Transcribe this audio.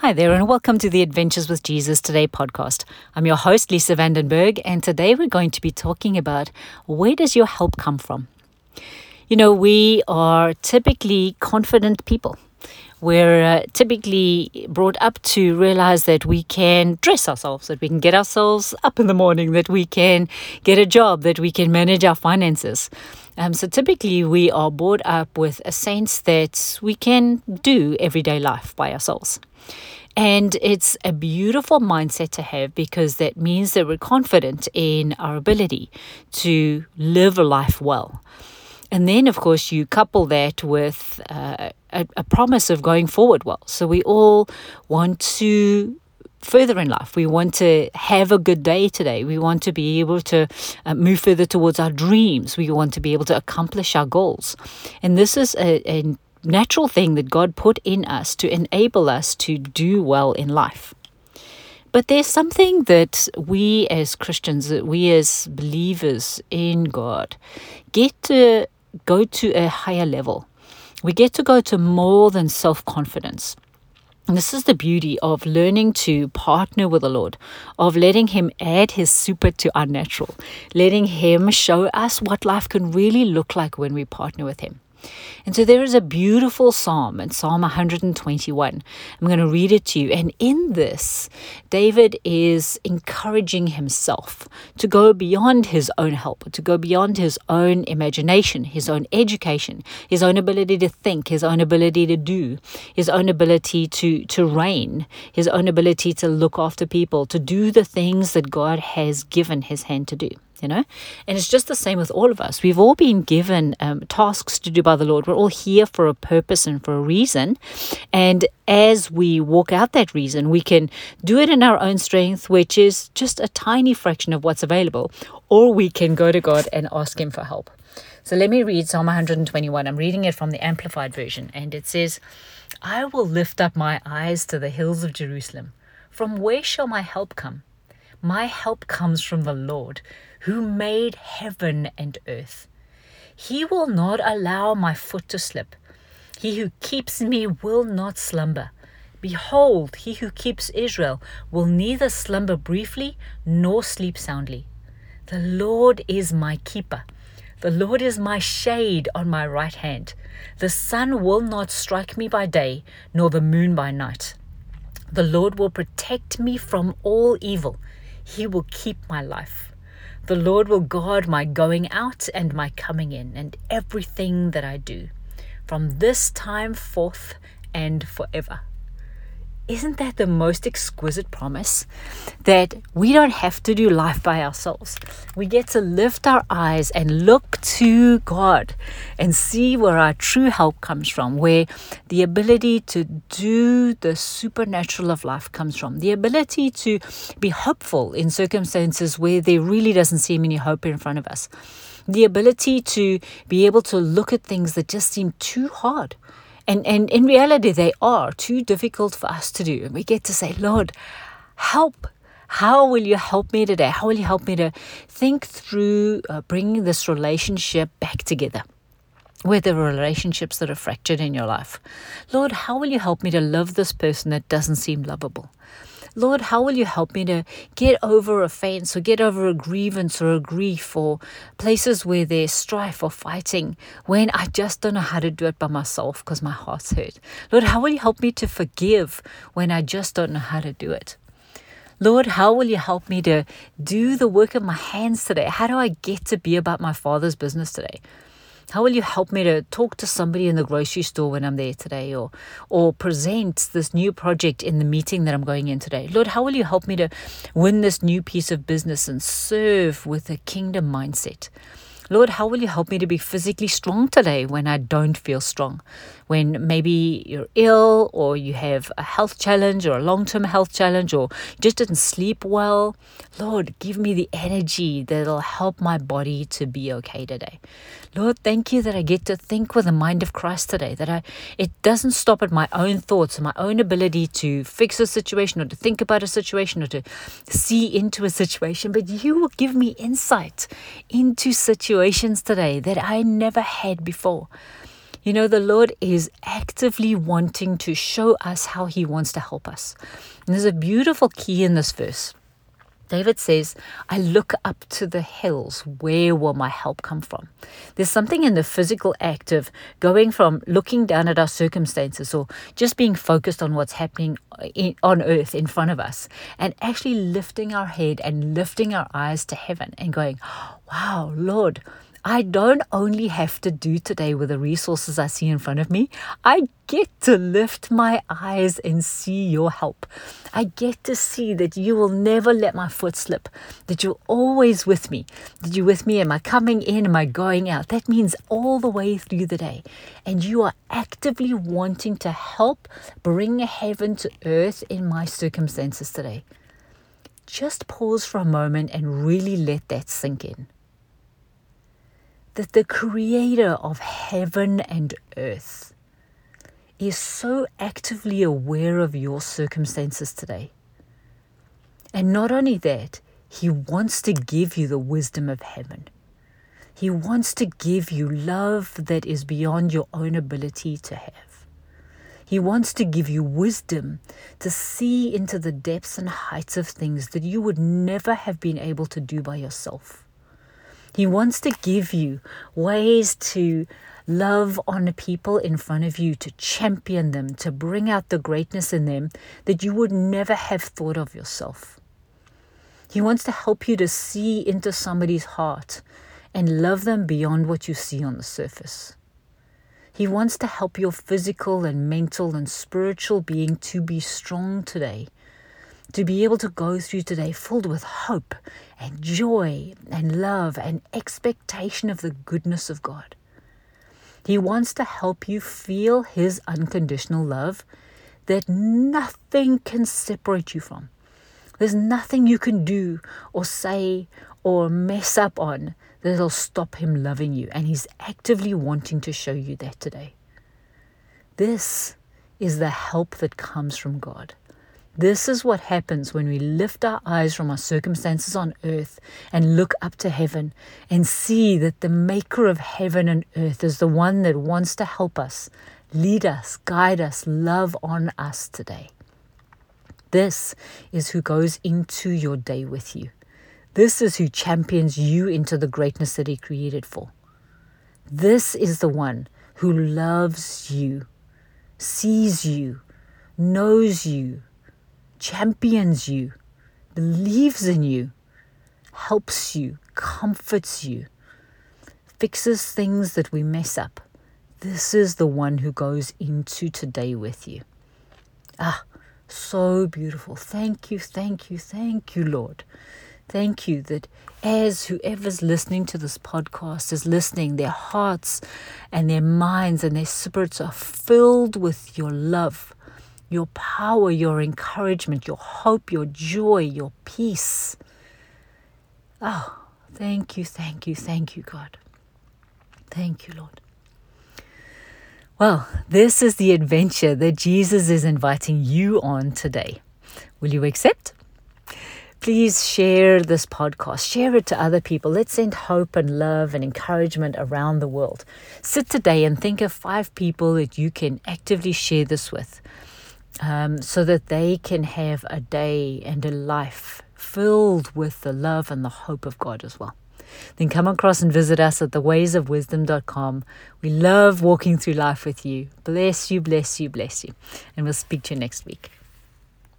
Hi there, and welcome to the Adventures with Jesus Today podcast. I'm your host, Lisa Vandenberg, and today we're going to be talking about where does your help come from? You know, we are typically confident people. We're uh, typically brought up to realize that we can dress ourselves, that we can get ourselves up in the morning, that we can get a job, that we can manage our finances. Um, so typically, we are brought up with a sense that we can do everyday life by ourselves. And it's a beautiful mindset to have because that means that we're confident in our ability to live a life well. And then, of course, you couple that with uh, a, a promise of going forward well. So we all want to further in life. We want to have a good day today. We want to be able to uh, move further towards our dreams. We want to be able to accomplish our goals. And this is a, a natural thing that God put in us to enable us to do well in life. But there's something that we as Christians, that we as believers in God, get to go to a higher level. We get to go to more than self confidence. And this is the beauty of learning to partner with the Lord, of letting Him add His super to our natural, letting Him show us what life can really look like when we partner with Him. And so there is a beautiful psalm in Psalm 121. I'm going to read it to you. And in this, David is encouraging himself to go beyond his own help, to go beyond his own imagination, his own education, his own ability to think, his own ability to do, his own ability to, to reign, his own ability to look after people, to do the things that God has given his hand to do you know? And it's just the same with all of us. We've all been given um, tasks to do by the Lord. We're all here for a purpose and for a reason. And as we walk out that reason, we can do it in our own strength, which is just a tiny fraction of what's available, or we can go to God and ask Him for help. So let me read Psalm 121. I'm reading it from the Amplified Version, and it says, I will lift up my eyes to the hills of Jerusalem. From where shall my help come? My help comes from the Lord who made heaven and earth. He will not allow my foot to slip. He who keeps me will not slumber. Behold, he who keeps Israel will neither slumber briefly nor sleep soundly. The Lord is my keeper. The Lord is my shade on my right hand. The sun will not strike me by day, nor the moon by night. The Lord will protect me from all evil. He will keep my life. The Lord will guard my going out and my coming in, and everything that I do, from this time forth and forever. Isn't that the most exquisite promise? That we don't have to do life by ourselves. We get to lift our eyes and look to God and see where our true help comes from, where the ability to do the supernatural of life comes from, the ability to be hopeful in circumstances where there really doesn't seem any hope in front of us, the ability to be able to look at things that just seem too hard and, and in reality, they are too difficult for us to do. And we get to say, Lord, help. How will you help me today? How will you help me to think through uh, bringing this relationship back together? with the relationships that are fractured in your life. Lord, how will you help me to love this person that doesn't seem lovable? Lord, how will you help me to get over a offense or get over a grievance or a grief or places where there's strife or fighting when I just don't know how to do it by myself because my heart's hurt? Lord, how will you help me to forgive when I just don't know how to do it? Lord, how will you help me to do the work of my hands today? How do I get to be about my Father's business today? How will you help me to talk to somebody in the grocery store when I'm there today or or present this new project in the meeting that I'm going in today? Lord, how will you help me to win this new piece of business and serve with a kingdom mindset? Lord, how will you help me to be physically strong today when I don't feel strong? When maybe you're ill or you have a health challenge or a long term health challenge or just didn't sleep well. Lord, give me the energy that'll help my body to be okay today. Lord, thank you that I get to think with the mind of Christ today, that I it doesn't stop at my own thoughts and my own ability to fix a situation or to think about a situation or to see into a situation, but you will give me insight into situations today that I never had before. You know, the Lord is actively wanting to show us how He wants to help us. And there's a beautiful key in this verse. David says, I look up to the hills. Where will my help come from? There's something in the physical act of going from looking down at our circumstances or just being focused on what's happening in, on earth in front of us and actually lifting our head and lifting our eyes to heaven and going, Wow, Lord, I don't only have to do today with the resources I see in front of me. I get to lift my eyes and see your help. I get to see that you will never let my foot slip, that you're always with me, that you're with me. Am I coming in? Am I going out? That means all the way through the day. And you are actively wanting to help bring heaven to earth in my circumstances today. Just pause for a moment and really let that sink in that the creator of heaven and earth is so actively aware of your circumstances today. And not only that, he wants to give you the wisdom of heaven. He wants to give you love that is beyond your own ability to have. He wants to give you wisdom to see into the depths and heights of things that you would never have been able to do by yourself. He wants to give you ways to love on people in front of you, to champion them, to bring out the greatness in them that you would never have thought of yourself. He wants to help you to see into somebody's heart and love them beyond what you see on the surface. He wants to help your physical and mental and spiritual being to be strong today to be able to go through today filled with hope and joy and love and expectation of the goodness of God. He wants to help you feel His unconditional love that nothing can separate you from. There's nothing you can do or say or mess up on that'll stop Him loving you. And He's actively wanting to show you that today. This is the help that comes from God. This is what happens when we lift our eyes from our circumstances on earth and look up to heaven and see that the maker of heaven and earth is the one that wants to help us, lead us, guide us, love on us today. This is who goes into your day with you. This is who champions you into the greatness that He created for. This is the one who loves you, sees you, knows you, champions you, believes in you, helps you, comforts you, fixes things that we mess up. This is the one who goes into today with you. Ah, so beautiful. Thank you, thank you, thank you, Lord. Thank you that as whoever's listening to this podcast is listening, their hearts and their minds and their spirits are filled with your love your power, your encouragement, your hope, your joy, your peace. Oh, thank you, thank you, thank you, God. Thank you, Lord. Well, this is the adventure that Jesus is inviting you on today. Will you accept? Please share this podcast, share it to other people. Let's send hope and love and encouragement around the world. Sit today and think of five people that you can actively share this with um, so that they can have a day and a life filled with the love and the hope of God as well. Then come across and visit us at thewaysofwisdom.com. We love walking through life with you. Bless you, bless you, bless you. And we'll speak to you next week.